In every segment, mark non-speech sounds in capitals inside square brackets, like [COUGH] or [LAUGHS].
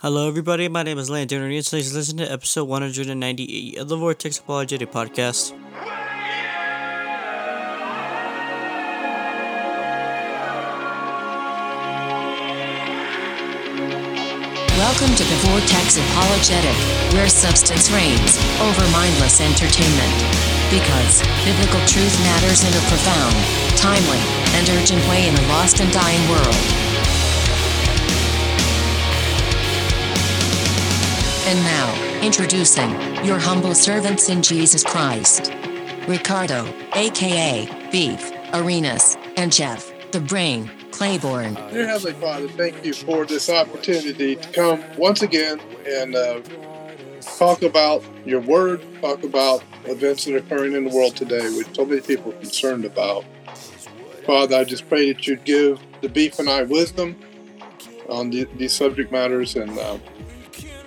Hello, everybody. My name is Landon and today's listen to episode 198 of the Vortex Apologetic Podcast. Welcome to the Vortex Apologetic, where substance reigns over mindless entertainment. Because biblical truth matters in a profound, timely, and urgent way in a lost and dying world. And now, introducing your humble servants in Jesus Christ Ricardo, aka Beef, Arenas, and Jeff, the Brain, Claiborne. Dear Heavenly Father, thank you for this opportunity to come once again and uh, talk about your word, talk about events that are occurring in the world today, which so many people are concerned about. Father, I just pray that you'd give the beef and I wisdom on the, these subject matters, and uh,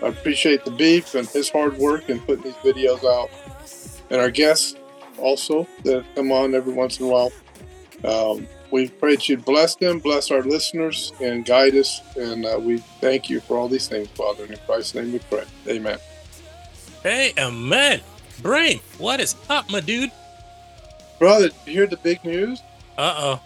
I appreciate the beef and his hard work in putting these videos out, and our guests also that come on every once in a while. Um, we pray that you'd bless them, bless our listeners, and guide us. And uh, we thank you for all these things, Father. In Christ's name we pray. Amen. Hey, amen. Brain, what is up, my dude? Brother, did you hear the big news? Uh oh.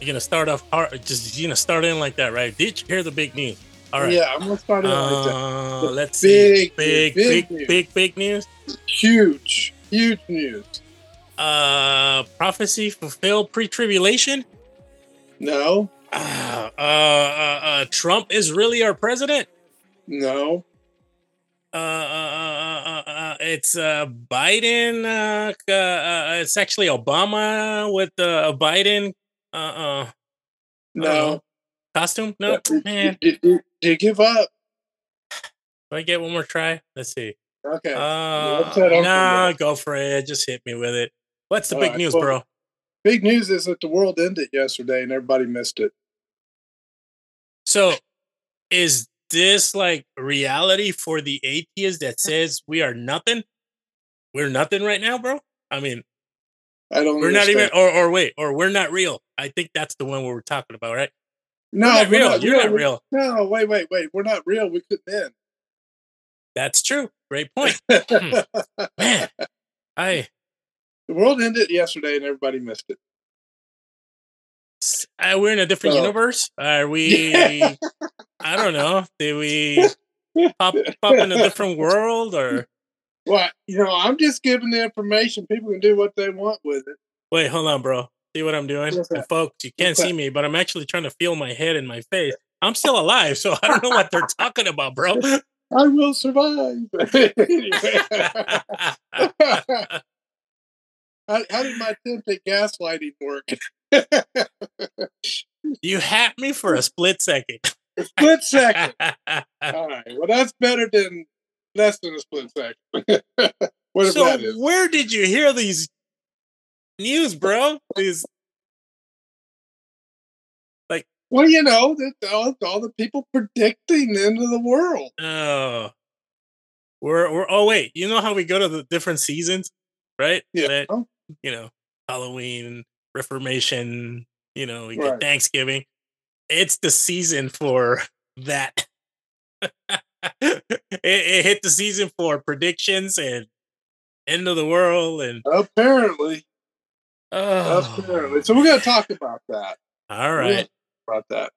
You're gonna start off hard. Just you're gonna start in like that, right? Did you hear the big news? All right. Yeah, I'm to start it like that. Uh, The let's big, see. Big, big big, big, big news. Huge, huge news. Uh, prophecy fulfilled pre-tribulation. No, Uh, uh, uh, uh, Trump is really our president. no, Uh, uh, uh, uh, uh, it's uh Biden. Uh, uh, uh, it's actually Obama with uh, Biden. Uh, uh, no. Costume. No, Did, man. did, did, did you give up? Do I get one more try? Let's see. Okay. Uh, nah, go for it. Just hit me with it. What's the All big right, news, well- bro? Big news is that the world ended yesterday and everybody missed it. So, is this like reality for the atheist that [LAUGHS] says we are nothing? We're nothing right now, bro. I mean, I don't we're not even, or or wait, or we're not real. I think that's the one we're talking about, right? No, not real. not You're not real. No, wait, wait, wait. We're not real. We couldn't end. That's true. Great [LAUGHS] point, hmm. man. I, The world ended yesterday and everybody missed it. I uh, we're in a different So- universe. Are we? [LAUGHS] I don't know. Did we pop pop in a different [LAUGHS] world or? Well, you know, I'm just giving the information. People can do what they want with it. Wait, hold on, bro. See what I'm doing? And folks, you can't see me, but I'm actually trying to feel my head and my face. I'm still [LAUGHS] alive, so I don't know what they're talking about, bro. I will survive. [LAUGHS] [LAUGHS] How, how did my tinted gaslighting work? you had me for a split second. split second. All right. Well, that's better than less than a split second. Whatever so that is. where did you hear these news, bro? These Well, you know, that all, all the people predicting the end of the world. oh, we're we're oh wait, you know how we go to the different seasons, right? Yeah. That, you know, Halloween, Reformation, you know, we Right. get Thanksgiving. It's the season for that. [LAUGHS] it, it hit the season for predictions and end of the world and Apparently. Oh. So we're going to talk about that. all right. About that.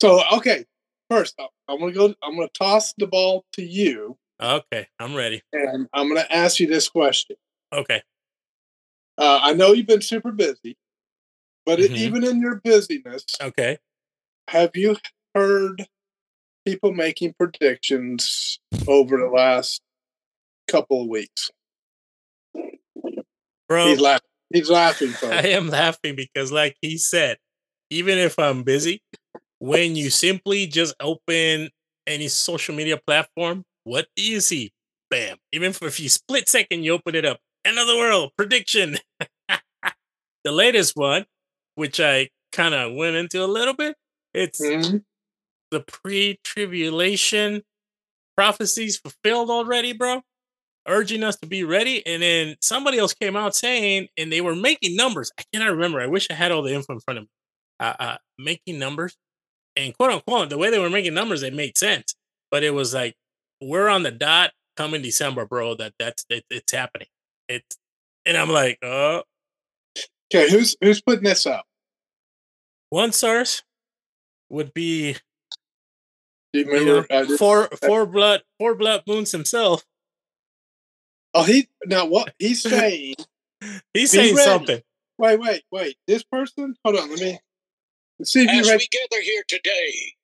So, okay. First, I'm going to go, I'm going to toss the ball to you Okay, I'm ready. and I'm going to ask you this question. Okay. Uh, I know you've been super busy, but it- Mhm. even in your busyness, Okay. have you heard people making predictions over the last couple of weeks? Bro, He's laughing. He's laughing. [LAUGHS] I am laughing because, like he said, even if I'm busy, when you simply just open any social media platform, what do you see? Bam. Even for if you split second, you open it up. End of the world prediction. [LAUGHS] the latest one, which I kind of went into a little bit, it's Mhm. the pre tribulation prophecies fulfilled already, bro. Urging us to be ready. And then somebody else came out saying, and they were making numbers. I cannot remember. I wish I had all the info in front of me. Uh, uh, making numbers and quote unquote, the way they were making numbers, it made sense. but it was like we're on the dot coming December, bro. That that's it, it's happening. It's and I'm like, oh, Okay, who's who's putting this up? one source would be Do you you remember? know, uh, four four blood four blood moons himself. Oh, he now what he's [LAUGHS] saying? He's saying ready. something. wait, wait, wait. This person? Hold on. Let me let's see if you As read. we gather here today,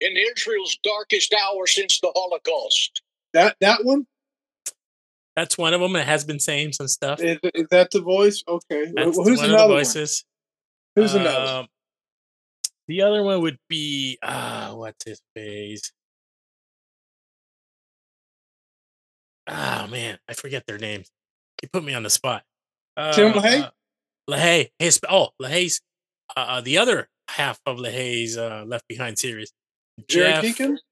in Israel's darkest hour since the Holocaust, That that one That's one of them that has been saying some stuff. is, is that the voice? Okay. That's Well, who's one of the another one? voices. Who's another? one? Um, The other one would be ah, what's his face? Ah man, I forget their names. You put me on the spot. Uh, Tim LaHaye? Uh, LaHaye. His oh LaHaye's uh, uh, the other half of LaHaye's uh, Left Behind series. Jerry Jeff Jenkins.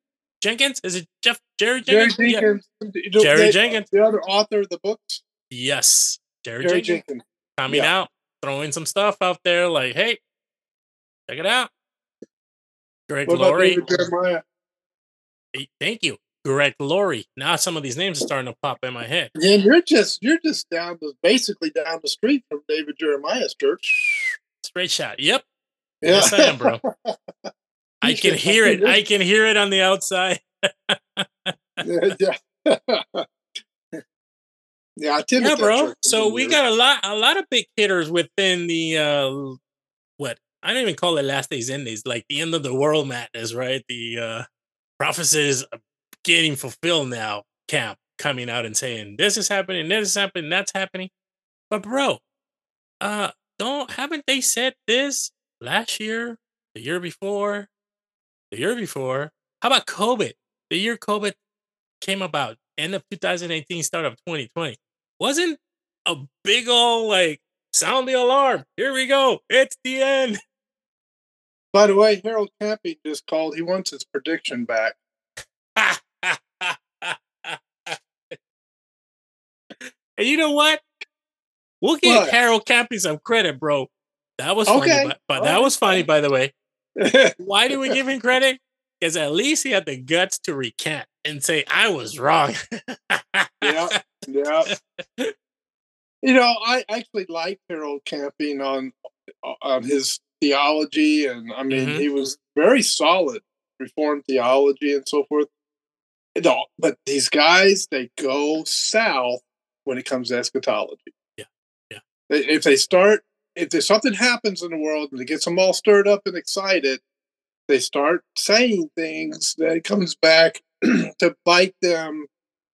Jenkins? Is it Jeff Jerry Jerry Jenkins? Yeah. Jerry the- Jenkins. The other author of the books. Yes, Jerry, Jerry Jenkins Jenkins. coming yeah. out, throwing some stuff out there. Like, hey, check it out. Greg What Laurie. Jeremiah? Hey, Thank you. Greg Laurie. Now some of these names are starting to pop in my head. Yeah, you're just you're just down the basically down the street from David Jeremiah's church. Straight shot. Yep. Yeah. Yes, I am, bro. [LAUGHS] I can hear it. I can hear it on the outside. [LAUGHS] yeah, yeah. [LAUGHS] yeah, Yeah, bro. So we got a lot, a lot of big hitters within the uh what I don't even call it last days, end days, like the end of the world madness, right? The uh prophecies getting fulfilled now. Camp coming out and saying this is happening, this is happening, that's happening. But bro, uh, don't haven't they said this last year, the year before, the year before? How about COVID? The year COVID came about, end of 2018, start of 2020, wasn't a big old like sound the alarm. Here we go. It's the end. By the way, Harold Camping just called. He wants his prediction back. And you know what? We'll give What? Harold Camping some credit, bro. That was funny, Okay. but, but that was funny, by the way. [LAUGHS] Why do we give him credit? Because at least he had the guts to recant and say, I was wrong. yeah. yeah. You know, I actually like Harold Camping on on his theology, and I mean, Mhm. he was very solid Reformed theology and so forth. No, but these guys they go south when it comes to eschatology. Yeah, yeah. If they start, if there's something happens in the world and it gets them all stirred up and excited, they start saying things that it comes back [CLEARS THROAT] to bite them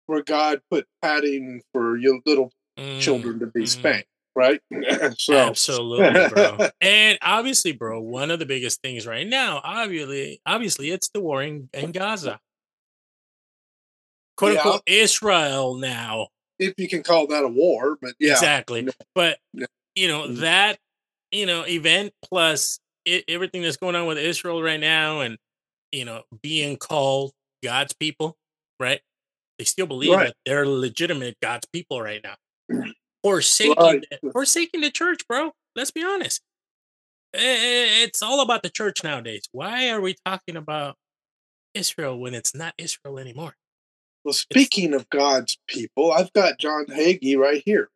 where God put padding for your little children to be Mm, spanked, right? [LAUGHS] so Absolutely, bro. [LAUGHS] and obviously, bro, one of the biggest things right now, obviously, obviously, it's the war in, in Gaza. Quote Yeah. unquote Israel now. If you can call that a war, but yeah, Exactly. No. But you know, Mhm. that, you know, event plus it, everything that's going on with Israel right now and you know, being called God's people, right? They still believe Right. that they're legitimate God's people right now. Forsaking Right. forsaking the church, bro. Let's be honest. It's all about the church nowadays. Why are we talking about Israel when it's not Israel anymore? Well, speaking of God's people, I've got John Hagee right here.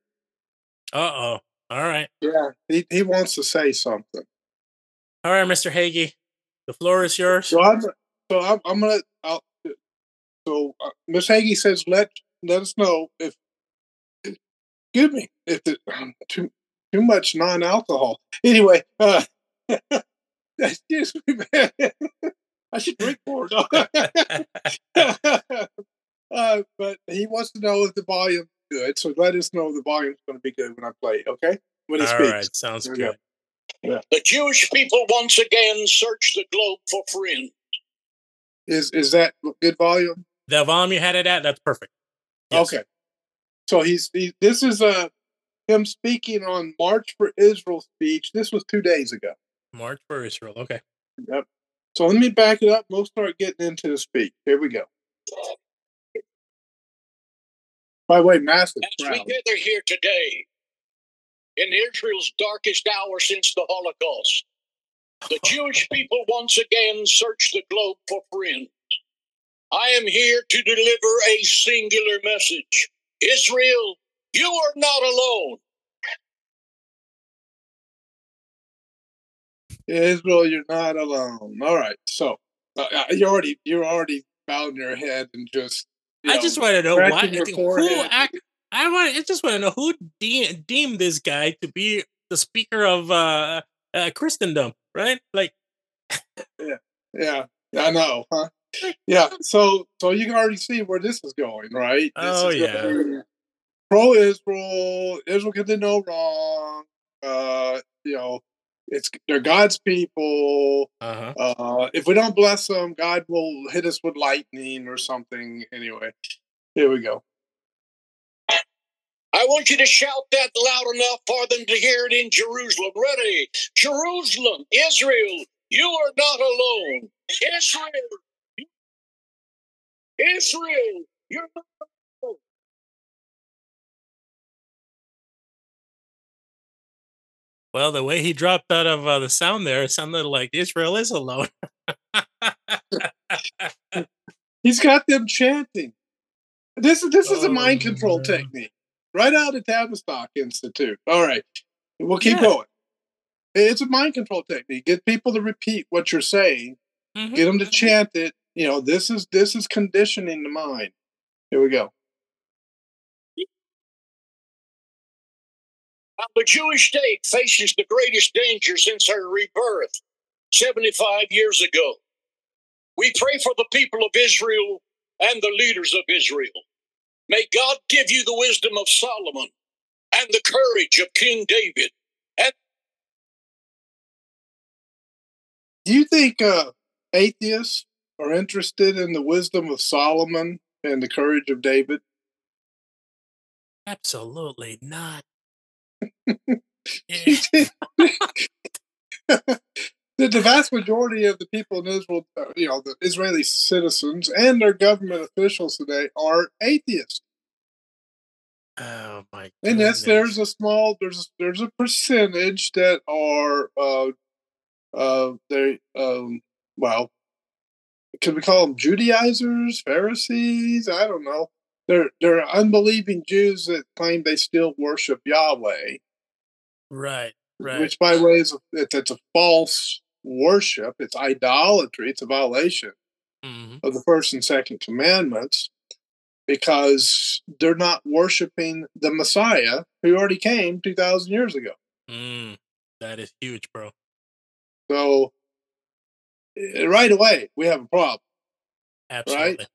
Uh oh. All right. Yeah, he, he wants to say something. All right, Mr. Hagee. The floor is yours. So I'm so I'm, I'm gonna. I'll, so uh, Miss Hagee says, "Let let us know if excuse me if it, too too much non-alcohol." Anyway, uh, [LAUGHS] excuse me, man. [LAUGHS] I should drink more. [LAUGHS] uh, but he wants to know if the volume's good. So let us know if the volume's going to be good when I play. Okay, when he All speaks. right. Sounds There we go. good. the Jewish people once again search the globe for friends. Is is that good volume? The volume you had it at, that's perfect. Yes. Okay. So he's he, this is a him speaking on March for Israel speech. This was two days ago. March for Israel. Okay. Yep. So let me back it up. We'll start getting into the speech. Here we go. By the way, massive As we gather here today, in Israel's darkest hour since the Holocaust, the [LAUGHS] Jewish people once again search the globe for friends. I am here to deliver a singular message. Israel, you are not alone. Israel, you're not alone. All right, so uh, uh, you already you're already bowing your head and just. You I know, just want to know why. Who act, I want. I just want to know who de- deemed this guy to be the speaker of uh, uh Christendom, right? Like, Yeah, yeah, I know, huh? Yeah, so so you can already see where this is going, right? This Oh, is yeah. Pro-Israel, Israel can do no wrong. Uh, you know, it's they're God's people. uh huh. Uh, if we don't bless them, God will hit us with lightning or something. Anyway, here we go. I want you to shout that loud enough for them to hear it in Jerusalem. Ready? Jerusalem, Israel, you are not alone. Israel, Israel, you're not Well, the way he dropped out of uh, the sound there, it sounded like Israel is alone. [LAUGHS] He's got them chanting. This is this is a Oh, mind control man. technique, right out of Tavistock Institute. All right, we'll keep Yeah. going. It's a mind control technique. Get people to repeat what you're saying. Mhm. Get them to chant it. You know, this is this is conditioning the mind. Here we go. Now, the Jewish state faces the greatest danger since her rebirth 75 years ago. We pray for the people of Israel and the leaders of Israel. May God give you the wisdom of Solomon and the courage of King David. And- Do you think uh, atheists are interested in the wisdom of Solomon and the courage of David? Absolutely not. [LAUGHS] the, the vast majority of the people in Israel, uh, you know, the Israeli citizens and their government officials today are atheists. oh my. And yes, there's a small, there's there's a percentage that are, uh, uh, they, um, well, could we call them Judaizers, Pharisees? I don't know. They're they're unbelieving Jews that claim they still worship Yahweh. right, right. which by the way is a, it's, it's a false worship it's idolatry it's a violation Mhm. of the first and second commandments because they're not worshiping the messiah who already came 2000 years ago Mm, that is huge, bro. so eh, right away we have a problem Absolutely.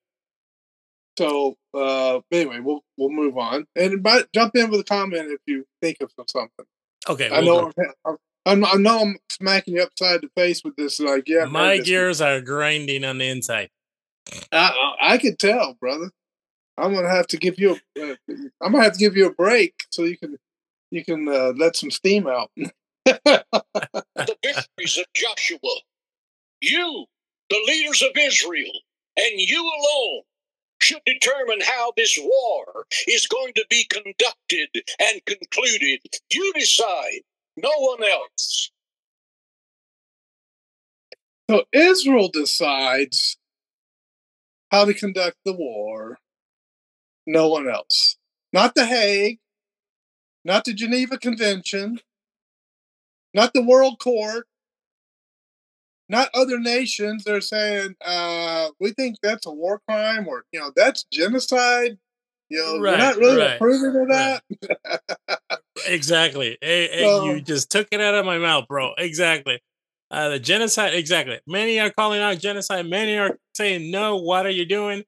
So uh anyway we'll we'll move on and but jump in with a comment if you think of something Okay. i we'll know. I'm, I'm, I know I'm smacking you upside the face with this. Like, yeah, My this gears are grinding on the inside. I, I, I could tell, brother. I'm gonna have to give you a. Uh, I'm gonna have to give you a break so you can you can uh, let some steam out. [LAUGHS] the victories of Joshua. You, the leaders of Israel, and you alone should determine how this war is going to be conducted and concluded. You decide, no one else. so Israel decides how to conduct the war. No one else. Not the Hague. Not the Geneva Convention. Not the World Court. Not other nations. They're saying uh, we think that's a war crime, or you know that's genocide. You know, we're not really right, approving of right. that. [LAUGHS] Exactly. Hey, hey, So- you just took it out of my mouth, bro. Exactly. Uh, the genocide. Exactly. Many are calling out genocide. Many are saying, no, what are you doing?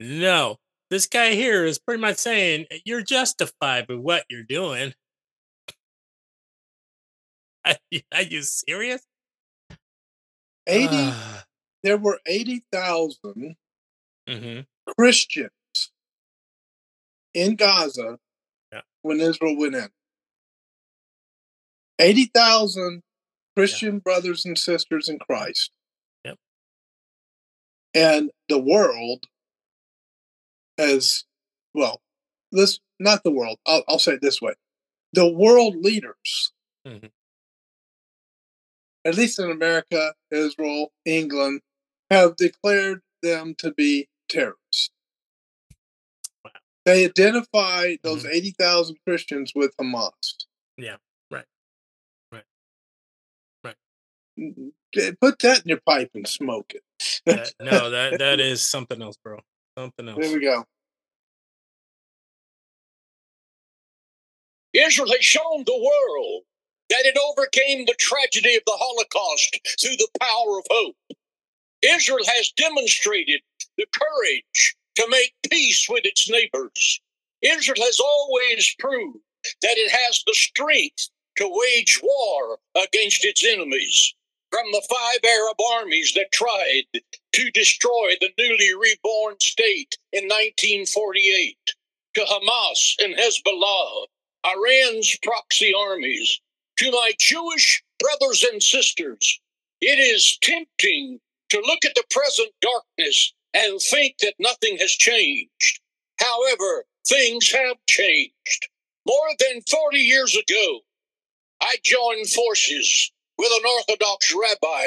No. This guy here is pretty much saying, you're justified with what you're doing. [LAUGHS] Are you, are you serious? 80 Ah. there were 80,000 Mhm. Christians in Gaza Yeah. when Israel went in. 80,000 Christian brothers and sisters in Christ. Yep. And the world as well, this, not the world, I'll, I'll say it this way the world leaders, Mhm. At least in America, Israel, England, have declared them to be terrorists. Wow. They identify those Mhm. 80,000 Christians with Hamas. Yeah, right. Right. Right. Put that in your pipe and smoke it. That- no, that [LAUGHS] that is something else, bro. Something else. There we go. Israel has shown the world that it overcame the tragedy of the Holocaust through the power of hope. Israel has demonstrated the courage to make peace with its neighbors. Israel has always proved that it has the strength to wage war against its enemies. From the five Arab armies that tried to destroy the newly reborn state in 1948, to Hamas and Hezbollah, Iran's proxy armies, to my Jewish brothers and sisters, it is tempting to look at the present darkness and think that nothing has changed. However, things have changed. More than 40 years ago, I joined forces with an Orthodox rabbi,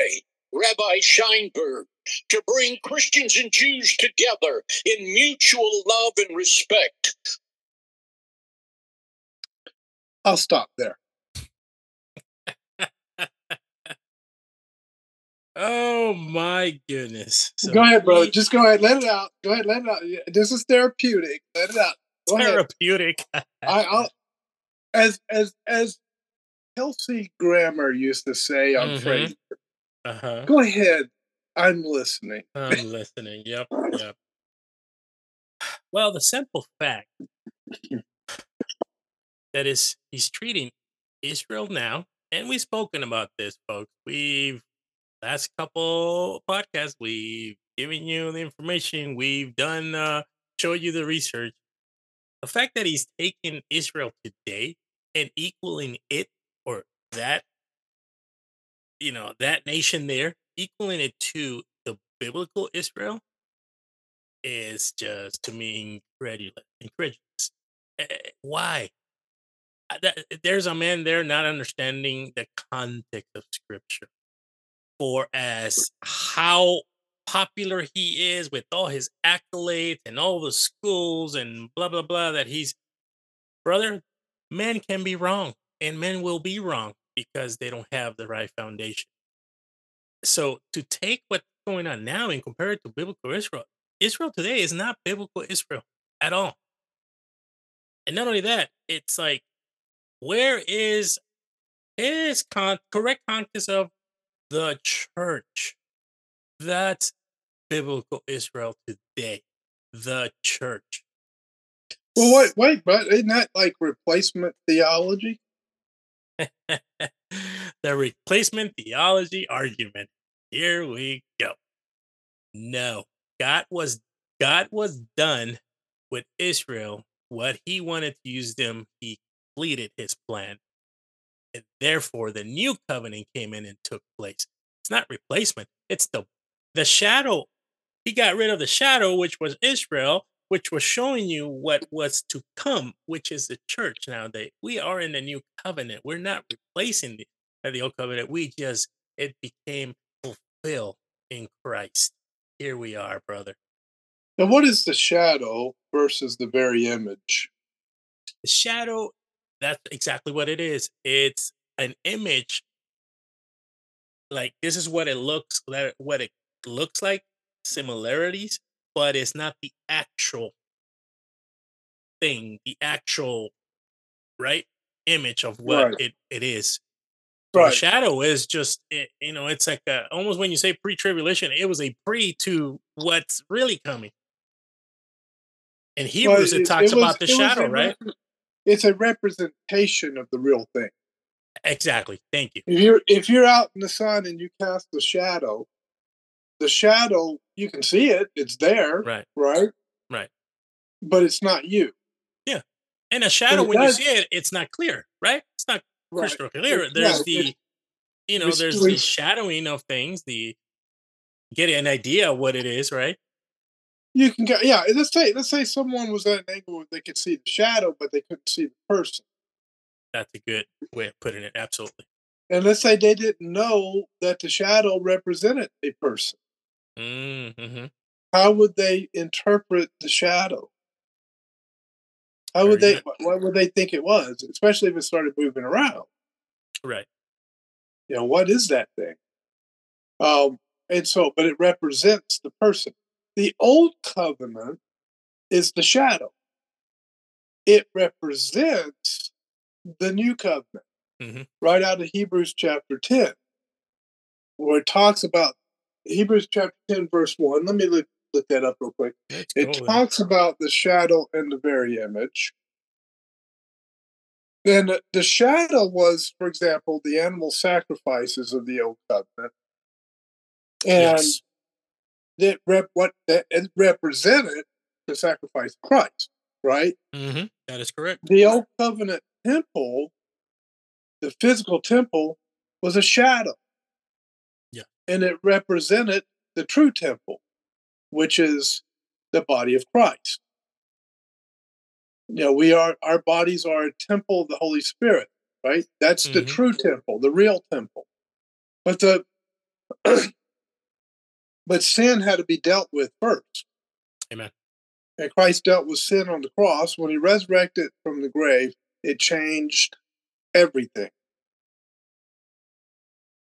Rabbi Scheinberg, to bring Christians and Jews together in mutual love and respect. I'll stop there. Oh my goodness. So go ahead, brother. he- Just go ahead. Let it out. Go ahead. Let it out. This is therapeutic. Let it out. Go therapeutic. I, [LAUGHS] I'll, as as as Kelsey Grammer used to say on Mhm. Frasier, uh-huh. go ahead. I'm listening. I'm listening. Yep. Yep. Well, the simple fact that is he's treating Israel now, and we've spoken about this, folks. We've last couple podcasts, we've given you the information, we've done uh showed you the research. The fact that he's taking Israel today and equaling it or that you know that nation there equaling it to the biblical israel is just to me incredulous incredulous. Eh, why? Uh, that- there's a man there not understanding the context of scripture for as how popular he is with all his accolades and all the schools and blah blah blah that he's brother men can be wrong and men will be wrong because they don't have the right foundation. So to take what's going on now and compare it to biblical israel israel today is not biblical israel at all. And not only that it's like where is is con- correct context of the church that's biblical israel today the church Well, wait, wait, but isn't that like replacement theology? [LAUGHS] the replacement theology argument. Here we go. No, God was God was done with Israel. What he wanted to use them, he completed his plan. And therefore the new covenant came in and took place. It's not replacement, it's the the shadow. He got rid of the shadow, which was Israel, which was showing you what was to come, which is the church. Now that we are in the new covenant, we're not replacing the, uh, the old covenant. We just it became fulfilled in Christ. Here we are, brother. Now, what is the shadow versus the very image? The shadow, that's exactly what it is. It's an image. Like this is what it looks like, what it looks like, similarities, but it's not the actual thing, the actual right image of what Right. it, it is. So The shadow is just, it, you know, it's like a, almost when you say pre-tribulation, it was a pre to what's really coming. In Hebrews, Well, it, talks was- about the shadow, right? It's a representation of the real thing. Exactly. Thank you. If you're if you're out in the sun and you cast the shadow, the shadow you can see it. It's there, Right. right? Right. But it's not you. Yeah. And a shadow, it when does- you see it, it's not clear, right? It's not Right. crystal clear. It's- There's yeah, the, you know, there's the shadowing of things, the getting an idea of what it is, right? You can go. Yeah. Let's say let's say someone was at an angle where they could see the shadow, but they couldn't see the person. That's a good way of putting it. Absolutely. And let's say they didn't know that the shadow represented a person. Mm-hmm. how would they interpret the shadow? How would Very they? What would they think it was? Especially if it started moving around. Right. You know, what is that thing? Um, and so, but it represents the person. The old covenant is the shadow. It represents the new covenant. Mhm. Right out of Hebrews chapter 10, where it talks about Hebrews chapter 10, verse 1. Let me look, look that up real quick. It talks about the shadow and the very image. Then the- the shadow was, for example, the animal sacrifices of the old covenant, and Yes. That rep what that represented the sacrifice of Christ, right? hmm That is correct. The old covenant temple, the physical temple, was a shadow. Yeah. And it represented the true temple, which is the body of Christ. You know, we are our bodies are a temple of the Holy Spirit, right? That's the Mhm. true temple, the real temple. But the [CLEARS THROAT] but sin had to be dealt with first. Amen. And Christ dealt with sin on the cross. When he resurrected from the grave, it changed everything.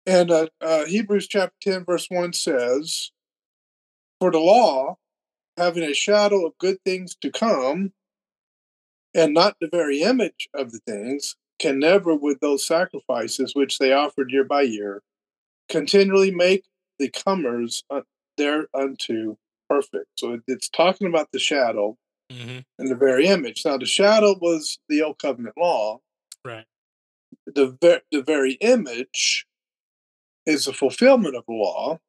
And uh, uh, Hebrews chapter 10, verse 1 says, For the law, having a shadow of good things to come, and not the very image of the things, can never, with those sacrifices which they offered year by year, continually make the comers thereunto perfect. So it- it's talking about the shadow hmm and the very image. Now, the shadow was the old covenant law. Right. The ver- the very image is the fulfillment of the law,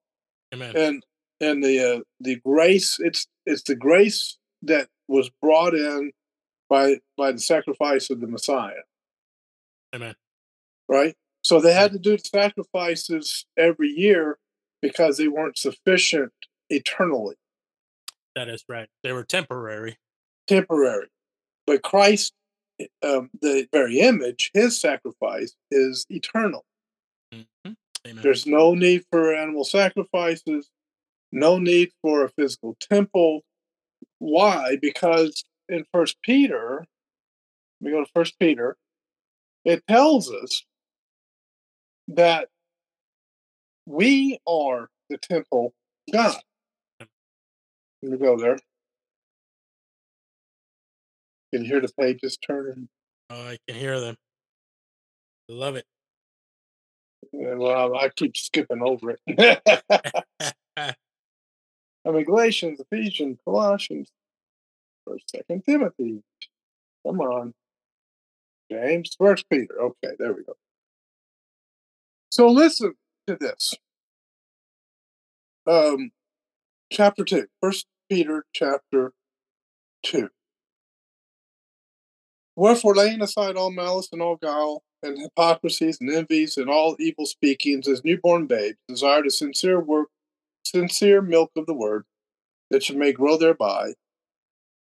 Amen. and and the uh, the grace. It's it's the grace that was brought in by by the sacrifice of the Messiah. Amen. Right. So they had to do the sacrifices every year because they weren't sufficient eternally. That is right. They were temporary. temporary. But Christ, um, the very image, his sacrifice is eternal. hmm Amen. There's no need for animal sacrifices, no need for a physical temple. Why? Because in First Peter, we go to First Peter, it tells us that we are the temple of God. Let me go there. Can you hear the pages turning? Oh, I can hear them. I Love it. Yeah, Well, I keep skipping over it. [LAUGHS] I mean, Galatians, Ephesians, Colossians, First, Second Timothy. Come on, James, First Peter. Okay, there we go. So listen to this. Um, chapter two, First Peter, chapter two. Wherefore, laying aside all malice and all guile and hypocrisies and envies and all evil speakings, as newborn babes, desire the sincere work, sincere milk of the word, that you may grow thereby.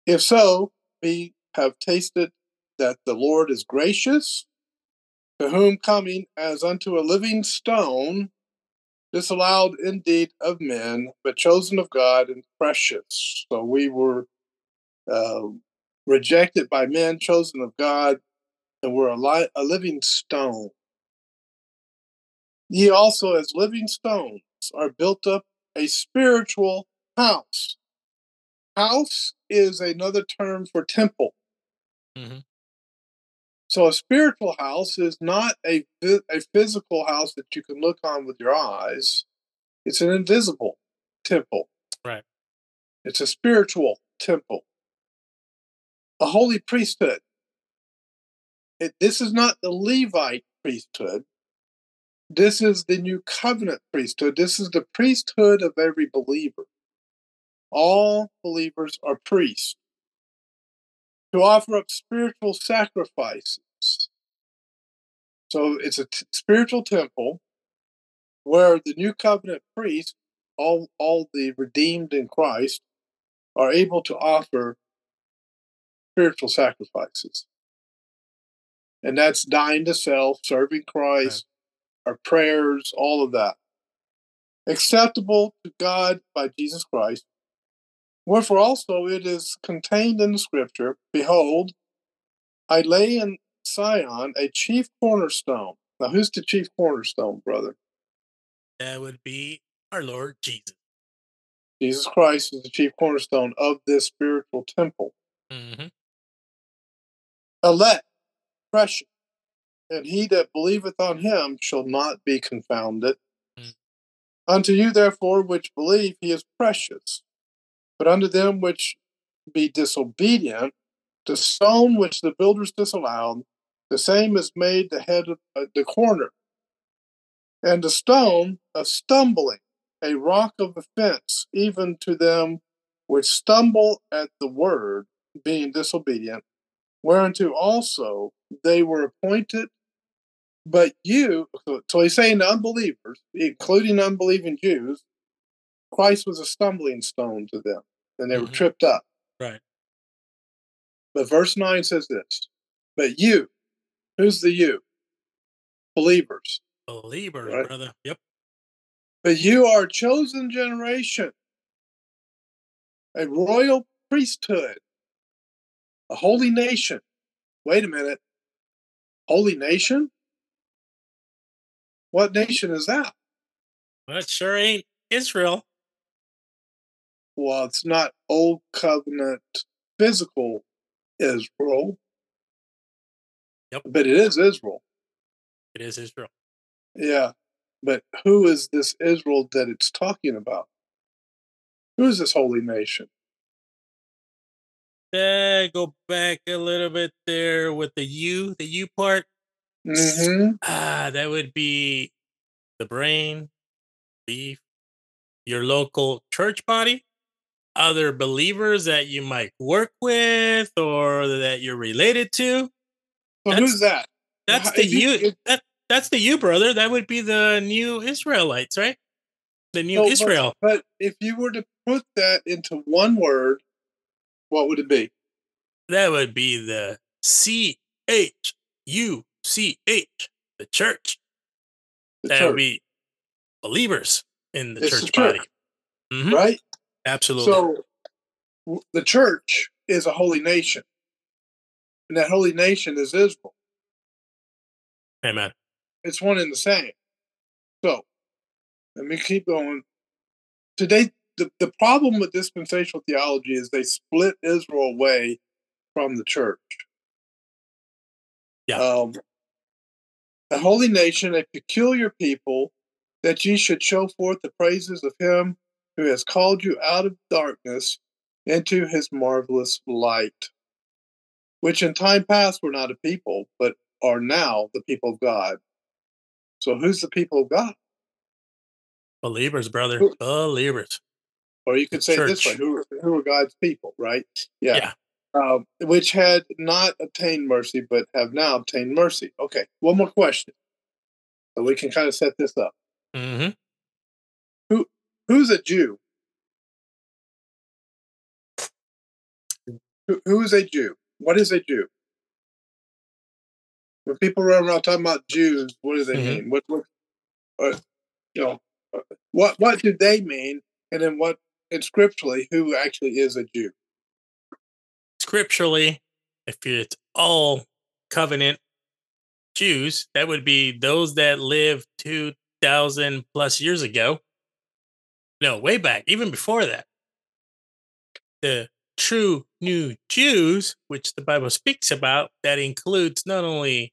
If so, we have tasted that the Lord is gracious, to whom coming as unto a living stone, disallowed indeed of men, but chosen of God and precious. So we were uh, rejected by men, chosen of God, and we're a, li- a living stone. Ye also, as living stones, are built up a spiritual house. House is another term for temple. Mhm. So a spiritual house is not a a physical house that you can look on with your eyes. It's an invisible temple. Right. It's a spiritual temple. A holy priesthood. It, this is not the Levite priesthood. This is the new covenant priesthood. This is the priesthood of every believer. All believers are priests to offer up spiritual sacrifices. So it's a t- spiritual temple where the new covenant priests, all, all the redeemed in Christ, are able to offer spiritual sacrifices. And that's dying to self, serving Christ, our prayers, all of that. Acceptable to God by Jesus Christ, Wherefore also it is contained in the scripture Behold, I lay in Sion a chief cornerstone. Now, who's the chief cornerstone, brother? That would be our Lord Jesus. Jesus Christ is the chief cornerstone of this spiritual temple. hmm Elect, precious, and he that believeth on him shall not be confounded. Mm. Unto you, therefore, which believe, he is precious. But unto them which be disobedient, the stone which the builders disallowed, the same is made the head of uh, the corner. And the stone of stumbling, a rock of offense, even to them which stumble at the word, being disobedient, whereunto also they were appointed. But you, so- so he's saying to unbelievers, including unbelieving Jews, Christ was a stumbling stone to them, and they were Mhm. tripped up. Right. But verse 9 says this But you, who's the you? Believers. Believers, Right. brother. Yep. But you are a chosen generation, a royal priesthood, a holy nation. Wait a minute. Holy nation? What nation is that? That sure ain't Israel. Well, it's not old covenant physical Israel. Yep. But it is Israel. It is Israel. Yeah. But who is this Israel that it's talking about? Who is this holy nation? Uh, go back a little bit there with the U, the U part. hmm Ah, that would be the brain, beef, your local church body, other believers that you might work with or that you're related to. So That's- who's that? That's the you- you. That that's the you, brother. That would be the new Israelites, right? The new So, but- Israel. But, if you were to put that into one word, what would it be? That would be the C H U C H, the church. The that church, would be believers in the It's church church. body. Mhm, right? Absolutely. So w- the church is a holy nation, and that holy nation is Israel. Amen. It's one and the same. So let me keep going. Today, the, the problem with dispensational theology is they split Israel away from the church. Yeah. Um, a holy nation, a peculiar people, that ye should show forth the praises of him who has called you out of darkness into his marvelous light, which in time past were not a people, but are now the people of God. So who's the people of God? Believers, brother. Who- Believers. Or you could say it this way: who are, who are God's people, right? Yeah. Yeah. Um, which had not obtained mercy, but have now obtained mercy. Okay. One more question, so we can kind of set this up. hmm Who's a Jew? Who, who is a Jew? What is a Jew? When people run around talking about Jews, what do they Mhm. mean? What, what, uh, you know, uh, what what do they mean? And then what, and scripturally, who actually is a Jew? Scripturally, if it's all covenant Jews, that would be those that lived 2,000 plus years ago. No, way back, even before that. The true new Jews, which the Bible speaks about, that includes not only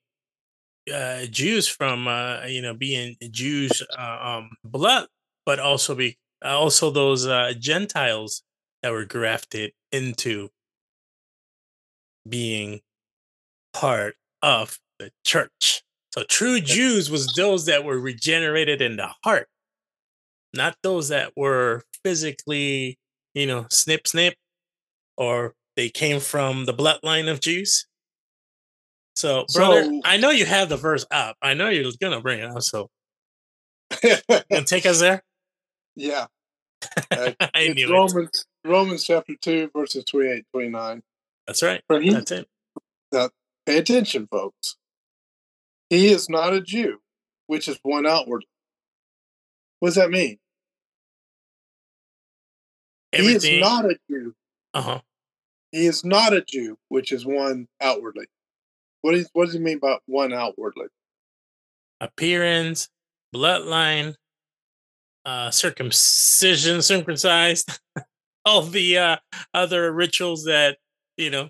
uh, Jews from uh, you know being Jews uh, um, blood, but also be uh, also those uh, Gentiles that were grafted into being part of the church. So true Jews was those that were regenerated in the heart, not those that were physically, you know, snip snip, or they came from the bloodline of Jews. So, brother, So- I know you have the verse up. I know you're gonna bring it up. So, [LAUGHS] gonna take us there? yeah. Uh, [LAUGHS] I it's knew it. Romans, Romans chapter 2, verses 28 29. That's right. For he, That's it. pay attention, folks. He is not a Jew, which is one outward. What does that mean? Everything. He is not a Jew. uh huh. He is not a Jew, which is one outwardly. What is what does he mean by one outwardly? Appearance, bloodline, uh, circumcision, circumcised, [LAUGHS] all the uh, other rituals that you know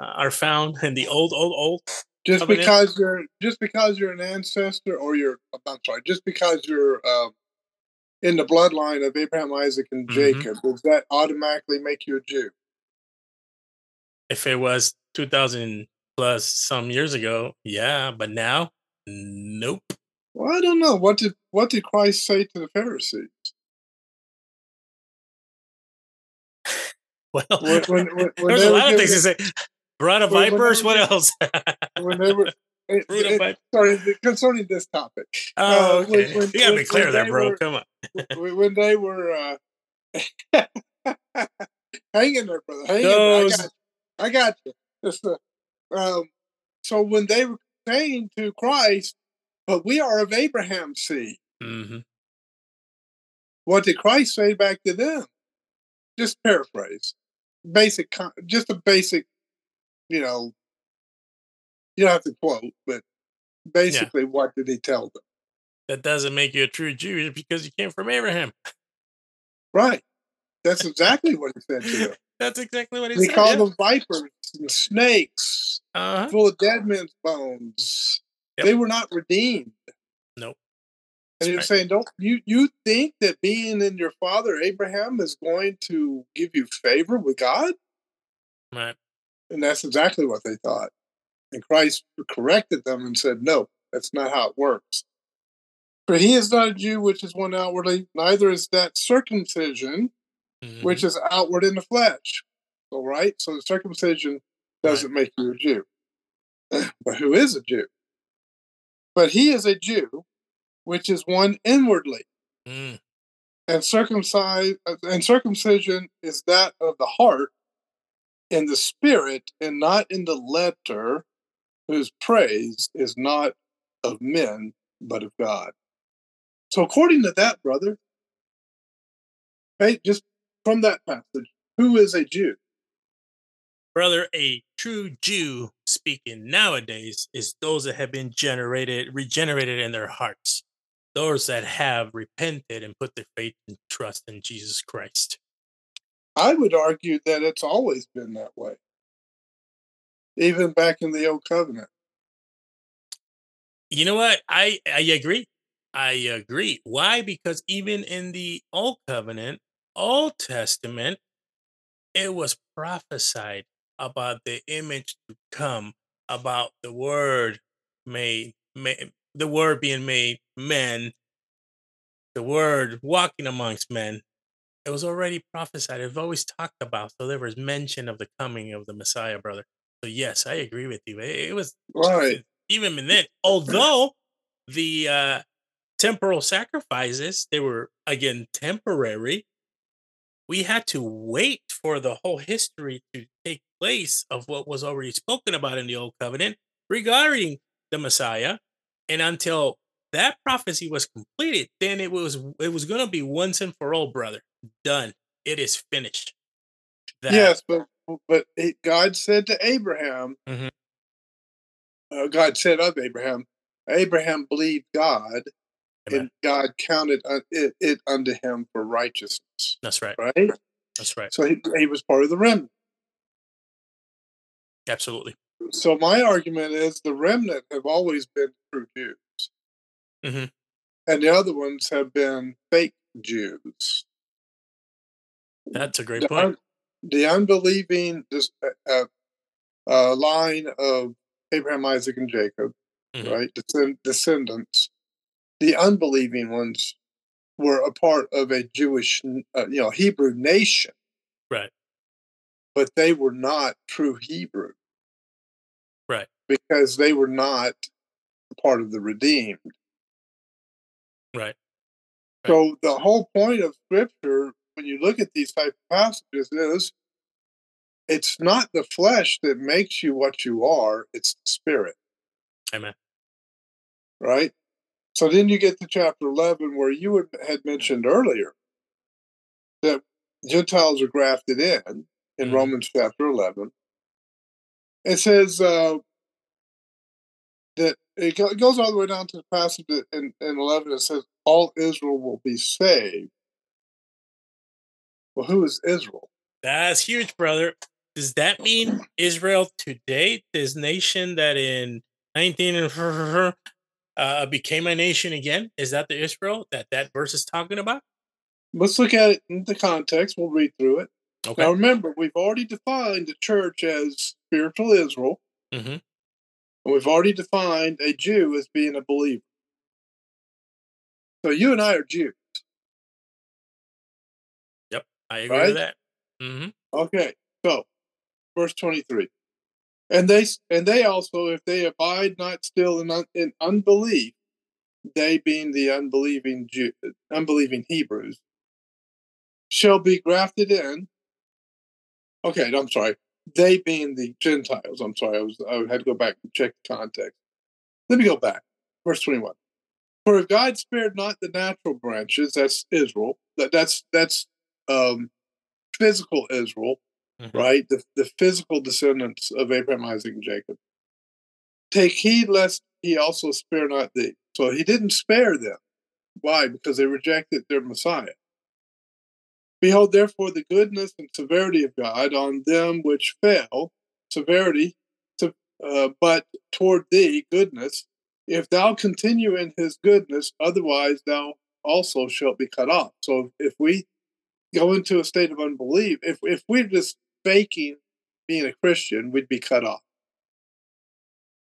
uh, are found in the old, old, old. Just Covenant. because you're just because you're an ancestor or you're I'm sorry, just because you're um, in the bloodline of Abraham, Isaac, and Mhm. Jacob, does that automatically make you a Jew? If it was two thousand plus some years ago, yeah, but now, nope. Well, I don't know. What did what did Christ say to the Pharisees? [LAUGHS] Well, When, when, when, there's a lot of things to say. Brought of when vipers. What else? when they were [LAUGHS] it- it- sorry concerning this topic. Oh, uh, when- when- you gotta be clear there, bro. were- Come on. [LAUGHS] when they were uh, [LAUGHS] hang in there, brother. Hang Those- in there. I got you. I got you. Um, so when they were saying to Christ, "But we are of Abraham's seed," hmm what did Christ say back to them? Just paraphrase, basic, just a basic, you know. You don't have to quote, but basically, what did he tell them? That doesn't make you a true Jew because you came from Abraham. Right. That's [LAUGHS] exactly what he said to them. That's exactly what he, He said. called yeah. them vipers and snakes, Uh-huh. full of dead men's bones. Yep. They were not redeemed. Nope. And he was That's saying, "Don't you you think that being in your father Abraham is going to give you favor with God?" Right. And that's exactly what they thought. And Christ corrected them and said, "No, that's not how it works. For he is not a Jew, which is one outwardly; neither is that circumcision, Mhm. which is outward in the flesh. All right. So the circumcision doesn't make you a Jew. [LAUGHS] but who is a Jew? But he is a Jew, which is one inwardly. Mm, And circumcise and circumcision is that of the heart in the spirit and not in the letter, whose praise is not of men, but of God. So according to that, brother, hey, just from that passage, who is a Jew? Brother, a true Jew speaking nowadays is those that have been generated, regenerated in their hearts. Those that have repented and put their faith and trust in Jesus Christ. I would argue that it's always been that way. Even back in the old covenant. You know what? I I agree. I agree. Why? Because even in the Old Covenant, Old Testament, it was prophesied about the image to come, about the word made, made the word being made men, the word walking amongst men. It was already prophesied. It was always talked about. So there was mention of the coming of the Messiah, brother. So yes, I agree with you. It, was Right. even then, although the uh, temporal sacrifices they were again temporary, we had to wait for the whole history to take place of what was already spoken about in the old covenant regarding the Messiah, and until that prophecy was completed, then it was it was going to be once and for all, brother. Done. It is finished. That, Yes, but but it, God said to Abraham, Mhm. uh, God said of Abraham, Abraham believed God, Amen. and God counted it, it unto him for righteousness. That's right. Right. That's right. So he, he was part of the remnant. Absolutely. So my argument is the remnant have always been true Jews, Mhm. and the other ones have been fake Jews. That's a great the, point. un- the unbelieving dis- uh, uh, line of Abraham, Isaac, and Jacob, Mhm. right? Descend- descendants. The unbelieving ones were a part of a Jewish, uh, you know, Hebrew nation, Right. but they were not true Hebrew, Right. Because they were not part of the redeemed. Right. So the whole point of Scripture, when you look at these type of passages, is it's not the flesh that makes you what you are; it's the spirit, Amen. right? So then you get to chapter eleven, where you had- mentioned earlier that Gentiles are grafted in in Mhm. Romans chapter 11. It says uh, that it, go, it goes all the way down to the passage in, in 11. It says, All Israel will be saved. Well, who is Israel? That's huge, brother. Does that mean Israel today, this nation that in 19 and [LAUGHS] uh, became a nation again? Is that the Israel that that verse is talking about? Let's look at it in the context. We'll read through it. Okay. Now, remember, we've already defined the church as spiritual Israel, hmm and we've already defined a Jew as being a believer. So you and I are Jews. Yep, I agree Right? with that. Mm-hmm. Okay, so verse 23. And they and they also, if they abide not still in, un, in unbelief, they being the unbelieving Jew, unbelieving Hebrews, shall be grafted in. Okay, I'm sorry. They being the Gentiles. I'm sorry. I was I had to go back and check the context. Let me go back. Verse 21. For if God spared not the natural branches, that's Israel. That, that's that's um, physical Israel, Mhm. right? The, the physical descendants of Abraham, Isaac, and Jacob. Take heed lest he also spare not thee. So he didn't spare them. Why? Because they rejected their Messiah. Behold, therefore, the goodness and severity of God on them which fell, severity, uh, but toward thee, goodness. If thou continue in his goodness, otherwise thou also shalt be cut off. So if we go into a state of unbelief, if if we're just faking being a Christian, we'd be cut off.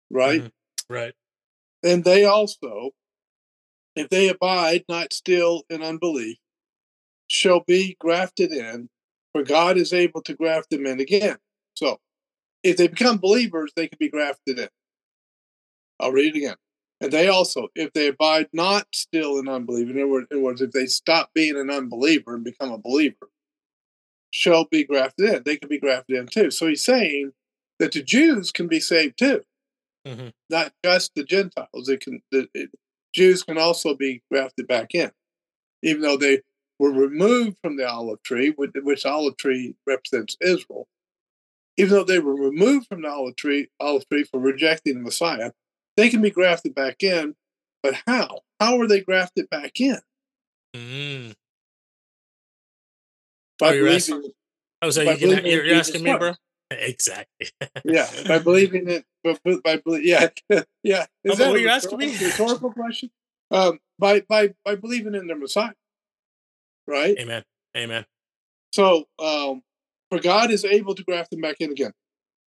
Right? Mhm. Right. And they also, if they abide not still in unbelief, shall be grafted in, for God is able to graft them in again. So if they become believers, they can be grafted in. I'll read it again. And they also, if they abide not still in unbelief, in other words, in other words, if they stop being an unbeliever and become a believer, shall be grafted in. They can be grafted in too. So he's saying that the Jews can be saved too, hmm not just the Gentiles. It can the it, Jews can also be grafted back in, even though they were removed from the olive tree, which, which olive tree represents Israel. Even though they were removed from the olive tree, olive tree for rejecting the Messiah, they can be grafted back in. But how? How are they grafted back in? Mm. By Oh, you're asking- Oh, so By you can, you're, asking me, bro? [LAUGHS] Exactly. yeah, by believing it, by, by belie- yeah, [LAUGHS] yeah. Oh, Is but that what you're asking me? rhetorical- question? Um, by by by believing in their Messiah, right? Amen. Amen. So, um, for God is able to graft them back in again.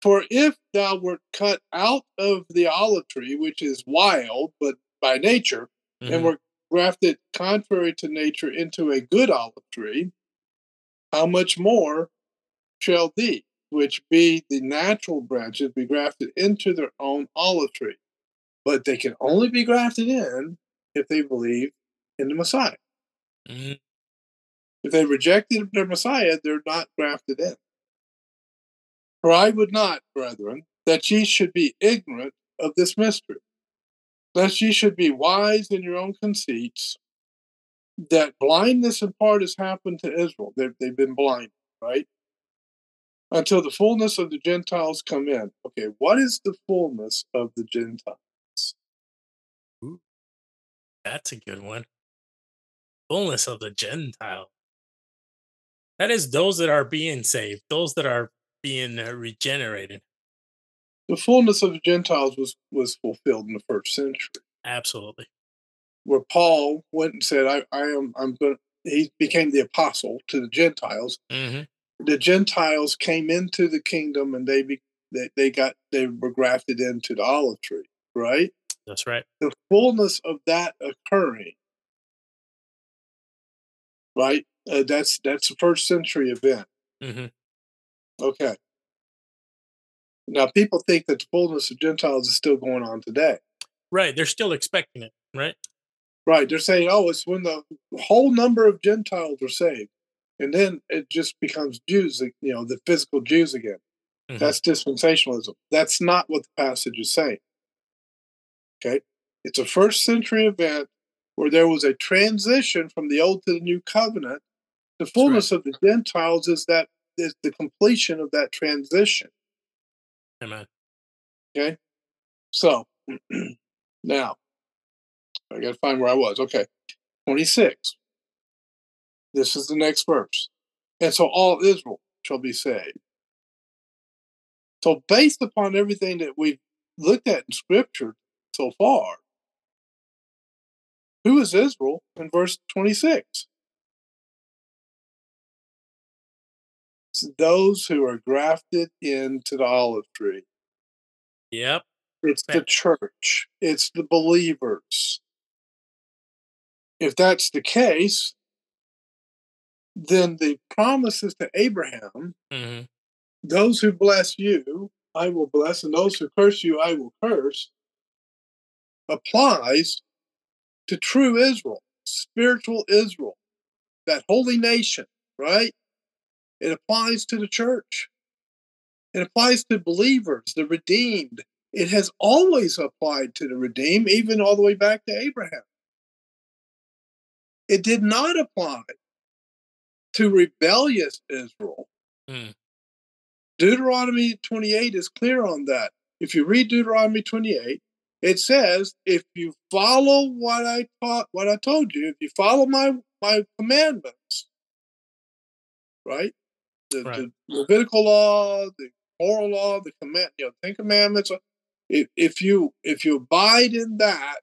For if thou wert cut out of the olive tree, which is wild, but by nature, and Mhm. were grafted contrary to nature into a good olive tree, how much more shall thee, which be the natural branches, be grafted into their own olive tree? But they can only be grafted in if they believe in the Messiah. Mhm. If they rejected their Messiah, they're not grafted in. For I would not, brethren, that ye should be ignorant of this mystery, lest ye should be wise in your own conceits, that blindness in part has happened to Israel. They've, they've been blind, right? Until the fullness of the Gentiles come in. Okay, what is the fullness of the Gentiles? That's a good one. Fullness of the Gentile. That is those that are being saved, those that are being uh, regenerated. The fullness of the Gentiles was, was fulfilled in the first century. Absolutely. Where Paul went and said, I, I am I'm going he became the apostle to the Gentiles. hmm The Gentiles came into the kingdom and they be, they, they got they were grafted into the olive tree, right? That's right. The fullness of that occurring, right? Uh, that's that's a first century event. hmm Okay. Now people think that the fullness of Gentiles is still going on today. Right. They're still expecting it. Right. Right. They're saying, oh, it's when the whole number of Gentiles are saved. And then it just becomes Jews, you know, the physical Jews again. Mhm. That's dispensationalism. That's not what the passage is saying. Okay. It's a first century event where there was a transition from the old to the new covenant The fullness of the Gentiles is that is the completion of that transition. Amen. Okay. So [CLEARS THROAT] now I got to find where I was. Okay. 26. This is the next verse. And so all Israel shall be saved. So, based upon everything that we've looked at in scripture so far, who is Israel in verse 26? It's those who are grafted into the olive tree. Yep. It's the church, it's the believers. If that's the case, then the promises to Abraham, hmm those who bless you, I will bless, and those who curse you, I will curse, applies to true Israel, spiritual Israel, that holy nation, right? It applies to the church. It applies to believers, the redeemed. It has always applied to the redeemed, even all the way back to Abraham. It did not apply to rebellious Israel. Mm. Deuteronomy 28 is clear on that. If you read Deuteronomy 28, it says, if you follow what I taught, what I told you, if you follow my my commandments, right? The, Right. the Levitical law, the moral law, the command, you know, Ten Commandments. uh, If, if you if you abide in that,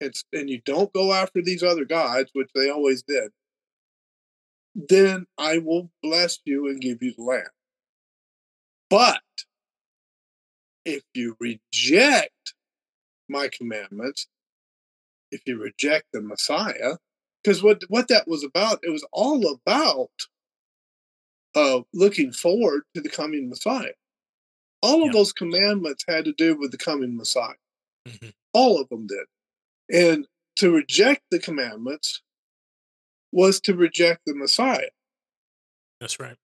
it's, and you don't go after these other gods, which they always did, then I will bless you and give you the land. But if you reject my commandments, if you reject the Messiah, because what what that was about, it was all about uh, looking forward to the coming Messiah. All of Yeah. those commandments had to do with the coming Messiah. Mhm. All of them did. And to reject the commandments was to reject the Messiah. That's right.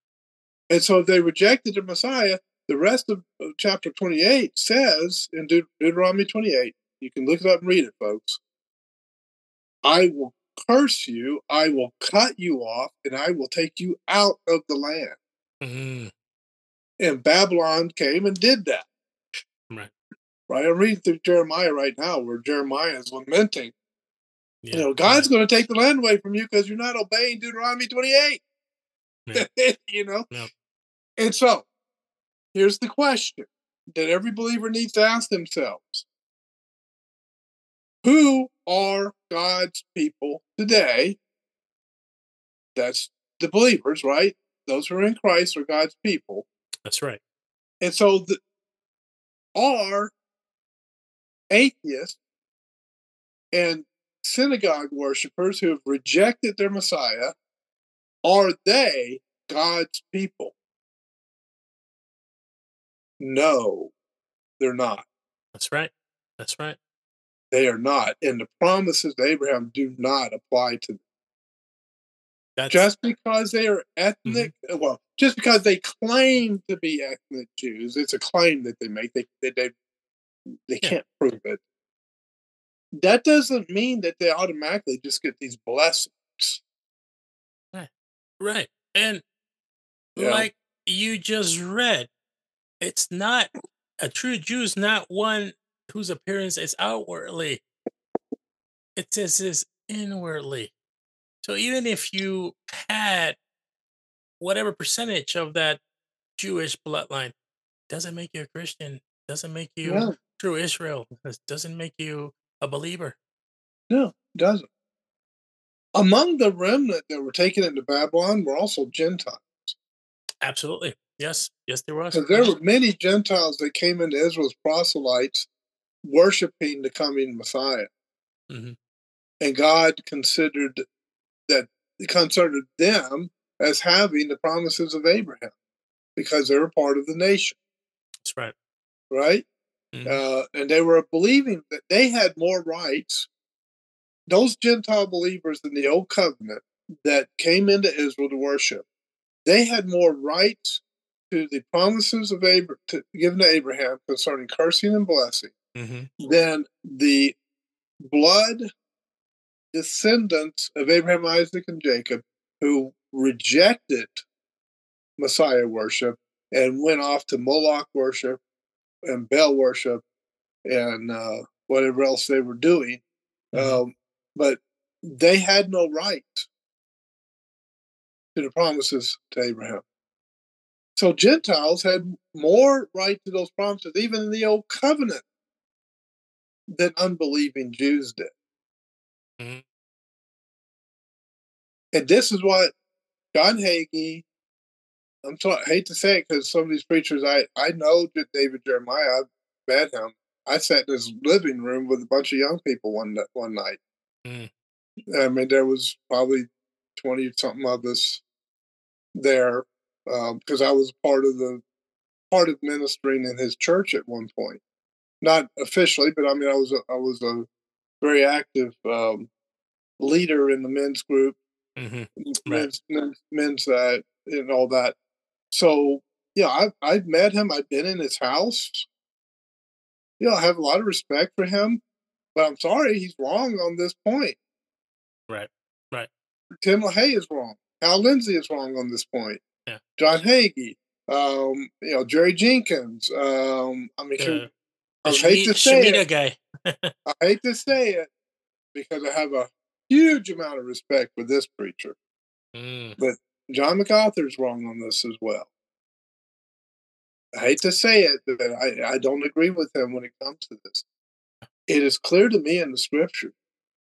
And so if they rejected the Messiah, the rest of, chapter 28 says in Deut- Deuteronomy 28, you can look it up and read it, folks. I will curse you, I will cut you off, and I will take you out of the land. hmm And Babylon came and did that. Right. Right? I'm reading through Jeremiah right now where Jeremiah is lamenting. Yeah. You know, God's going to take the land away from you because you're not obeying Deuteronomy 28. Yeah. [LAUGHS] you know? Yeah. And so, here's the question that every believer needs to ask themselves Who are God's people today? That's the believers, right? Those who are in Christ are God's people. That's right. And so, the, are atheists and synagogue worshipers who have rejected their Messiah, are they God's people? No, they're not. That's right. That's right. They are not. And the promises of Abraham do not apply to them. That's Just because they are ethnic, mm-hmm. well, just because they claim to be ethnic Jews, it's a claim that they make. They they they, Yeah. can't prove it. That doesn't mean that they automatically just get these blessings. right. And Yeah. like you just read, it's not a true Jew is not one whose appearance is outwardly. It says is inwardly. So even if you had whatever percentage of that Jewish bloodline, doesn't make you a Christian, doesn't make you No, true Israel, this doesn't make you a believer. no, it doesn't. Among the remnant that were taken into Babylon were also Gentiles. Absolutely. Yes. Yes, there was. There were many Gentiles that came into Israel as proselytes, worshiping the coming Messiah. Mhm. And God considered that considered them as having the promises of Abraham because they were part of the nation, That's right. Right? Mhm. Uh, and they were believing that they had more rights. Those Gentile believers in the old covenant that came into Israel to worship, they had more rights to the promises of Abraham to, given to Abraham concerning cursing and blessing Mhm. than the blood descendants of Abraham, Isaac, and Jacob, who rejected Messiah worship and went off to Moloch worship and Baal worship and uh, whatever else they were doing. Mhm. Um, but they had no right to the promises to Abraham. So Gentiles had more right to those promises, even in the old covenant, than unbelieving Jews did. Mhm. And this is what John Hagee, I'm sorry, I hate to say it because some of these preachers I, I know that David Jeremiah, I've met him. I sat in his living room with a bunch of young people one one night. Mm. I mean, there was probably twenty something of us there because I was part of the part of ministering in his church at one point. Not officially, but I mean, I was a, I was a very active um, leader in the men's group Mhm. men's, men's, men's uh, and all that. So yeah, I've I've met him. I've been in his house. Yeah, I have a lot of respect for him, but I'm sorry he's wrong on this point. Right. Right. Tim LaHaye is wrong. Al Lindsey is wrong on this point. Yeah. John Hagee, um, you know Jerry Jenkins. Um, I mean, I hate to say Shemitah it. guy. [LAUGHS] I hate to say it because I have a huge amount of respect for this preacher. Mm. John MacArthur's wrong on this as well. I hate to say it, but I, I don't agree with him when it comes to this. It is clear to me in the scripture,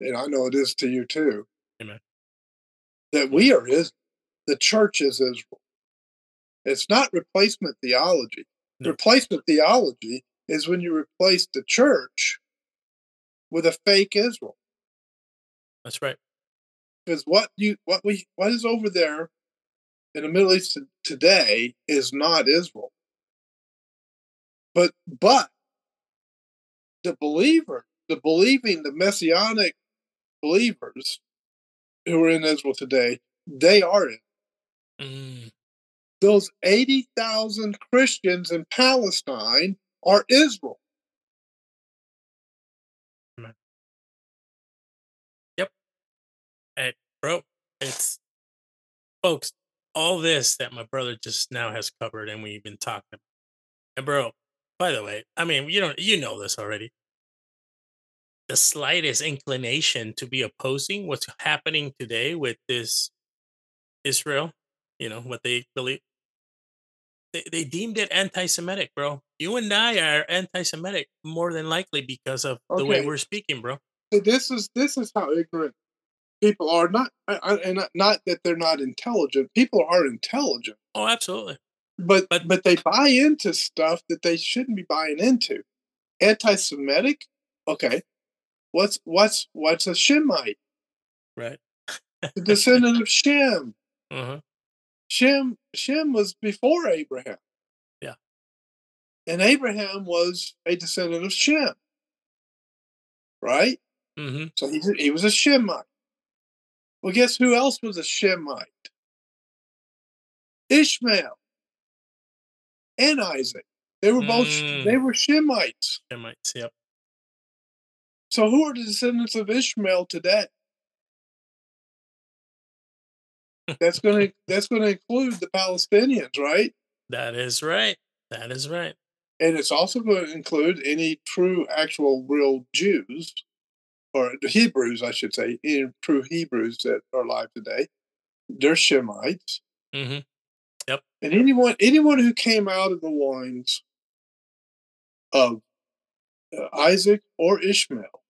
and I know it is to you too, Amen. that we are Israel. The church is Israel. It's not replacement theology. No. Replacement theology is when you replace the church with a fake Israel. That's right. Because what you what we what is over there in the Middle East today is not Israel. But but the believer, the believing, the messianic believers who are in Israel today, they are it. Mm. Those eighty thousand Christians in Palestine are Israel. Bro, it's folks, all this that my brother just now has covered and we've been talking about. And bro, by the way, I mean you don't you know this already. The slightest inclination to be opposing what's happening today with this Israel, you know, what they believe. They, they deemed it anti-Semitic, bro. You and I are anti-Semitic more than likely because of the way we're speaking, bro. So this is this is how ignorant people are. Not and not- not that they're not intelligent. People are intelligent. Oh, absolutely. but But- but they buy into stuff that they shouldn't be buying into. Anti-Semitic, okay. What's what's what's a Shemite? Right. The descendant of Shem. [LAUGHS] Uh-huh. Shem Shem was before Abraham. Yeah. And Abraham was a descendant of Shem. Right? Mm-hmm. So he, he was a Shemite. Well, guess who else was a Shemite? Ishmael and Isaac. They were both Mm. they were Shemites. Semites, yep. So who are the descendants of Ishmael today? That's gonna [LAUGHS] that's gonna include the Palestinians, right? That is right. That is right. And it's also going to include any true, actual, real Jews, or the Hebrews, I should say, any true Hebrews that are alive today. They're Shemites. Mm-hmm. And anyone anyone who came out of the loins of uh, Isaac or Ishmael,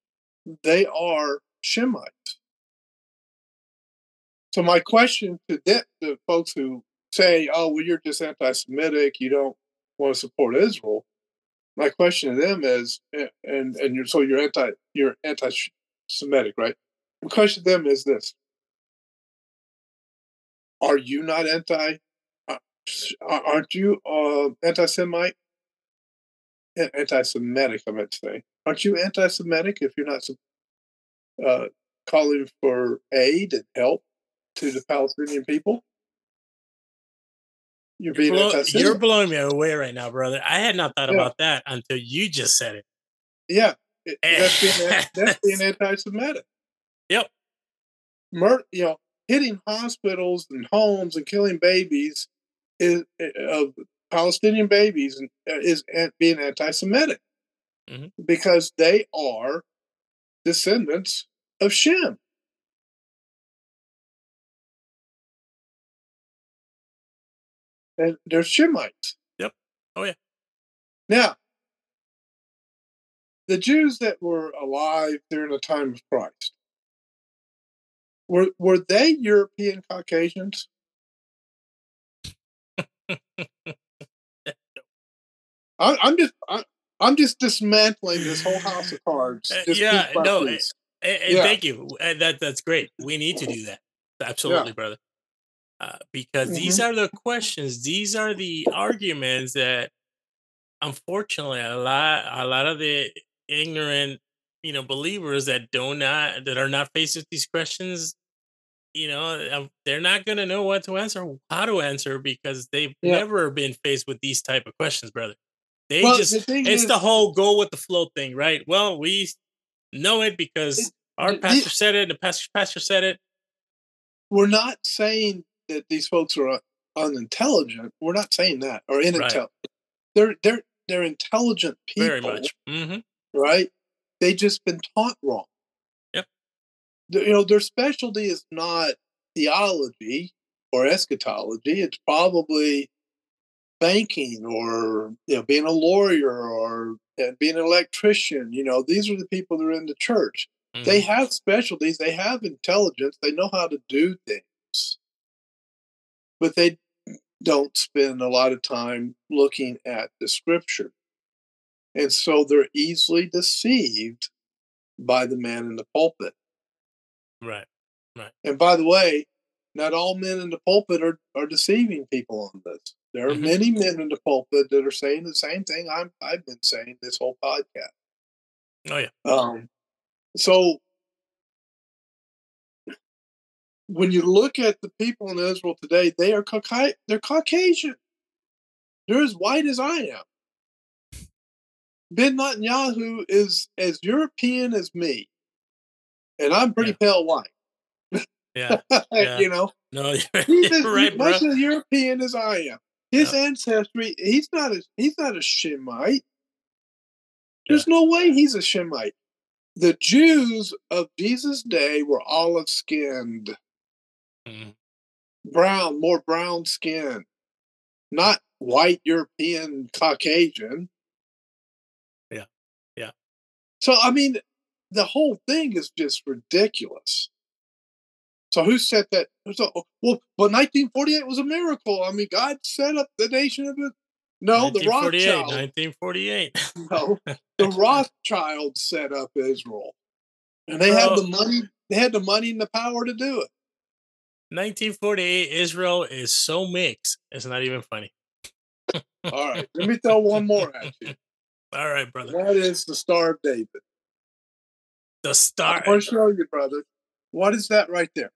they are Shemites. So my question to the, the folks who say, "Oh, well, you're just anti-Semitic. You don't want to support Israel," my question to them is, and and you're so you're anti you're anti-Semitic, right? My question to them is this: Are you not anti? uh, Aren't you uh, anti-Semite? Anti-Semitic, I meant to say. Aren't you anti-Semitic if you're not uh, calling for aid and help to the Palestinian people? You're blow- you're blowing me away right now, brother. I had not thought Yeah. about that until you just said it. Yeah, it- that's being that's [LAUGHS] being anti-Semitic. Yep. Mur- you know, hitting hospitals and homes and killing babies is of Palestinian babies uh, is being anti-Semitic Mhm. because they are descendants of Shem. And they're Shemites. Yep. Oh, yeah. Now, the Jews that were alive during the time of Christ, were were they European Caucasians? [LAUGHS] I, I'm just I, I'm just dismantling this whole house of cards. Eh, just yeah, no. Eh, and, and eh, Yeah. thank you. And that that's great. We need to do that. Absolutely, brother. Uh, because these Mm-hmm. are the questions. These are the arguments that, unfortunately, a lot a lot of the ignorant, you know, believers that do not that are not faced with these questions, you know, um, they're not going to know what to answer, how to answer, because they've Yeah. never been faced with these type of questions, brother. They Well, just the it's is, the whole go with the flow thing, right? Well, we know it because It- our pastor said it, the pastor pastor said it. we're not saying that these folks are unintelligent. We're not saying that or inintelligent. They're they're they're intelligent people, Very much. hmm right? They just been taught wrong. Yep. You know, their specialty is not theology or eschatology. It's probably banking or you know being a lawyer or uh, being an electrician. You know, these are the people that are in the church. They Mm-hmm. have specialties. They have intelligence. They know how to do things, but they don't spend a lot of time looking at the scripture. And so they're easily deceived by the man in the pulpit. Right. Right. And by the way, not all men in the pulpit are, are deceiving people on this. There are Mhm. many men in the pulpit that are saying the same thing I'm, I've been saying this whole podcast. Oh yeah. Um, so when you look at the people in Israel today, they are Cauca- they're Caucasian. They're as white as I am. Ben Netanyahu is as European as me, and I'm pretty pale white. Yeah. [LAUGHS] Yeah. you know, No, [LAUGHS] you're, he's as right, bro. much as European as I am. His ancestry, he's not a he's not a Shemite. There's no way he's a Shemite. The Jews of Jesus' day were olive skinned, Mhm. brown, more brown skin, not white European Caucasian. Yeah. Yeah. So I mean, the whole thing is just ridiculous. So who said that? So, well, but 1948 was a miracle. I mean, God set up the nation of it. No, the 1948, Rothschild. 1948. No, [LAUGHS] the Rothschild set up Israel, and they had the money. They had the money and the power to do it. 1948 Israel is so mixed. It's not even funny. All right, let me throw one more at you. [LAUGHS] All right, brother. That is the Star of David. The star. I want to show you, brother. What is that right there?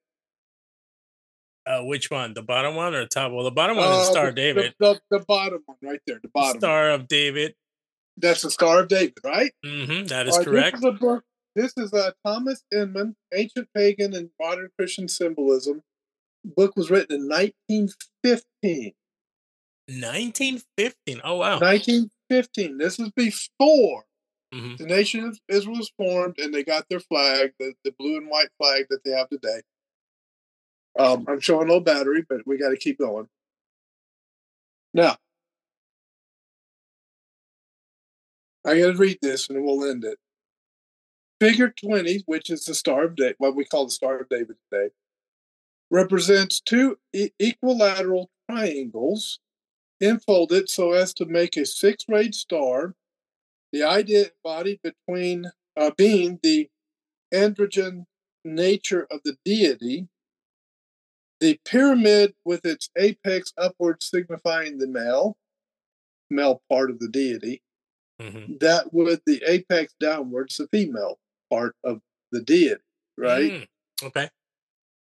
Uh, which one? The bottom one or the top? Well, the bottom one is Uh, the Star the, David. The, the, the bottom one right there. The bottom. one. Star of David. That's the Star of David, right? hmm That is right, correct. This is a. This is uh, Thomas Inman, Ancient Pagan and Modern Christian Symbolism. Book was written in 1915. 1915. Oh wow. 1915. This is before hmm the nation of Israel was formed and they got their flag, the, the blue and white flag that they have today. Um, I'm showing no battery, but we got to keep going. Now, I got to read this and we'll end it. Figure 20, which is the Star of David, what we call the Star of David today, represents two e- equilateral triangles infolded so as to make a six-rayed star the idea embodied between uh, being the androgen nature of the deity, the pyramid with its apex upward signifying the male, male part of the deity, hmm that with the apex downwards, the female part of the deity, right? Mm, okay.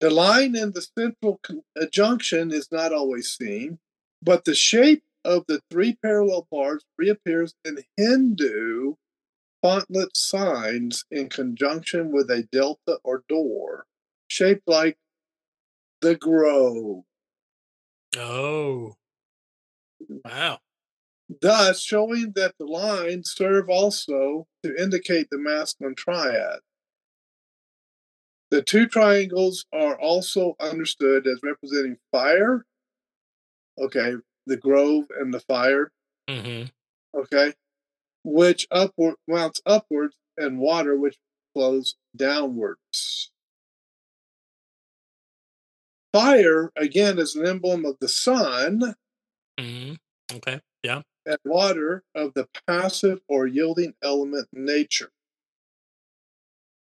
The line in the central uh, junction is not always seen, but the shape of the three parallel bars reappears in Hindu frontlet signs in conjunction with a delta or door, shaped like the grove, Oh. Wow. thus showing that the lines serve also to indicate the masculine triad. The two triangles are also understood as representing fire, okay, the grove and the fire, hmm okay, which upward mounts upwards, and water which flows downwards. Fire again is an emblem of the sun, hmm Okay. Yeah. and water of the passive or yielding element nature.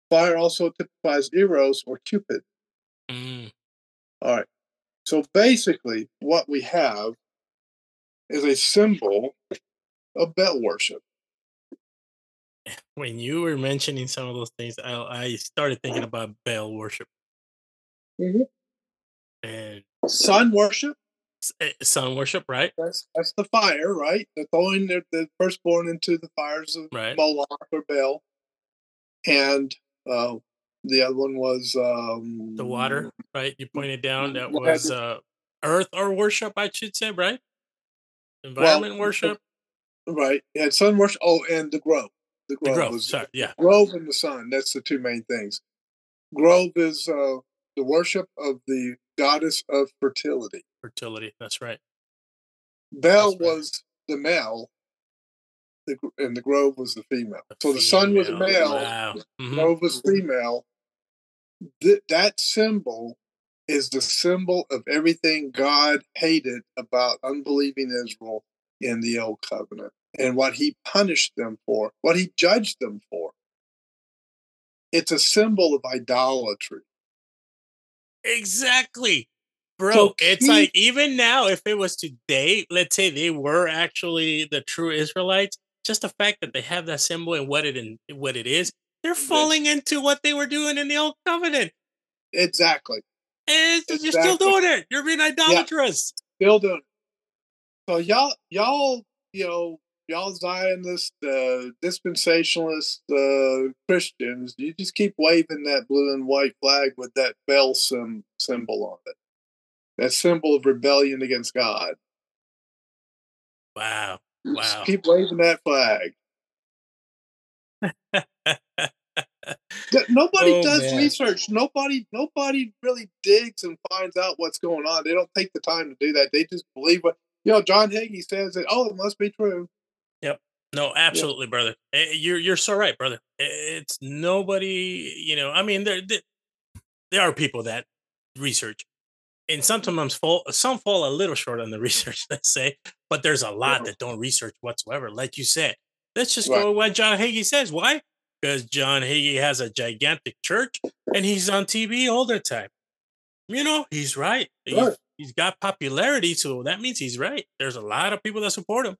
Fire also typifies Eros or Cupid. Mm. All right. So basically, what we have is a symbol of Bel worship. [LAUGHS] When you were mentioning some of those things, I, I started thinking about Baal worship Mhm. and Sun worship, eh, sun worship, right? that's, that's the fire, right? The throwing the, the firstborn into the fires of Right. Moloch or Bel. And uh, the other one was um, The water, right? You pointed down that was uh, earth or worship, I should say, right? Environment the- worship. Right. And sun worship. Oh, and the grove. The The grove, grove. was Sorry. Yeah. grove and the sun. That's the two main things. Grove is uh, the worship of the goddess of fertility. Fertility. That's right. Bel That's right. was the male, the, and the grove was the female. So the sun was male, Wow. Mhm. grove was female. Th- that symbol is the symbol of everything God hated about unbelieving Israel in the old covenant and what he punished them for, what he judged them for. It's a symbol of idolatry. Exactly. Bro, So it's like even now, if it was today, let's say they were actually the true Israelites, just the fact that they have that symbol and what it in, what it is, they're falling into what they were doing in the old covenant. Exactly. And it's- you're still doing it. You're being idolatrous. Still doing it. So y'all, y'all, you know, y'all Zionists, uh, dispensationalist uh, Christians, you just keep waving that blue and white flag with that Bel sim- symbol on it. That symbol of rebellion against God. Wow. Just keep waving that flag. [LAUGHS] Nobody Oh, does man. research. Nobody, nobody really digs and finds out what's going on. They don't take the time to do that. They just believe what you know. John Hagee says that. Oh, it must be true. Yep. No, absolutely, brother. Eh, You're you're so right, brother. Eh, It's nobody, you know. I mean, there, there are people that research, and sometimes fall some fall a little short on the [LAUGHS] research. Let's say, but there's a lot that don't research whatsoever. Like you said, let's just Right. go with what John Hagee says. Why? Because John Hagee has a gigantic church, and he's on TV all the time. You know, he's right. He's- he's got popularity, so that means he's right. There's a lot of people that support him.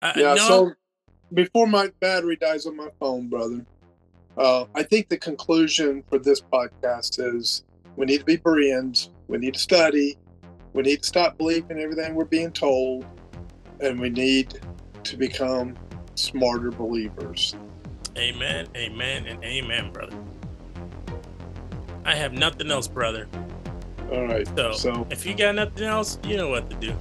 Uh, Yeah. no, So before my battery dies on my phone, brother, uh, I think the conclusion for this podcast is we need to be Bereans. We need to study. We need to stop believing everything we're being told, and we need to become smarter believers. Amen, amen, and amen, brother. I have nothing else, brother. All right. So, So, if you got nothing else, you know what to do.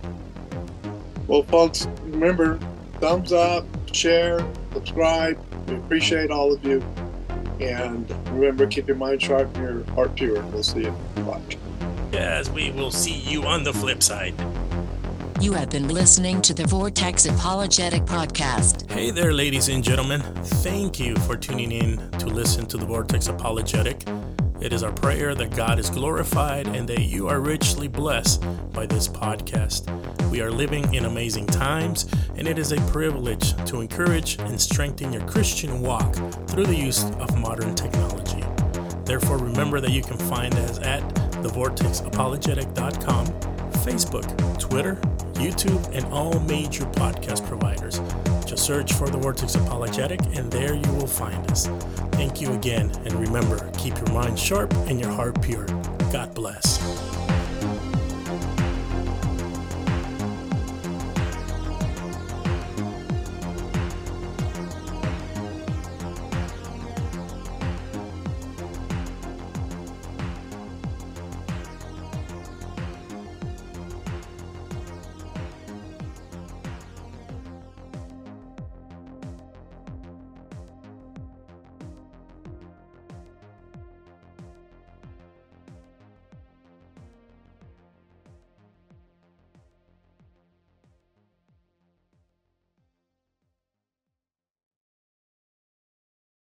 well, folks, remember thumbs up, share, subscribe. We appreciate all of you. And remember, keep your mind sharp and your heart pure. We'll see you. Bye. Yes, we will see you on the flip side. You have been listening to the Vortex Apologetic Podcast. Hey there, ladies and gentlemen. Thank you for tuning in to listen to the Vortex Apologetic. It is our prayer that God is glorified and that you are richly blessed by this podcast. We are living in amazing times, and it is a privilege to encourage and strengthen your Christian walk through the use of modern technology. Therefore, remember that you can find us at thevortexapologetic.com, Facebook, Twitter, YouTube, and all major podcast providers. Just search for The Vortex Apologetic, and there you will find us. Thank you again, and remember, keep your mind sharp and your heart pure. God bless.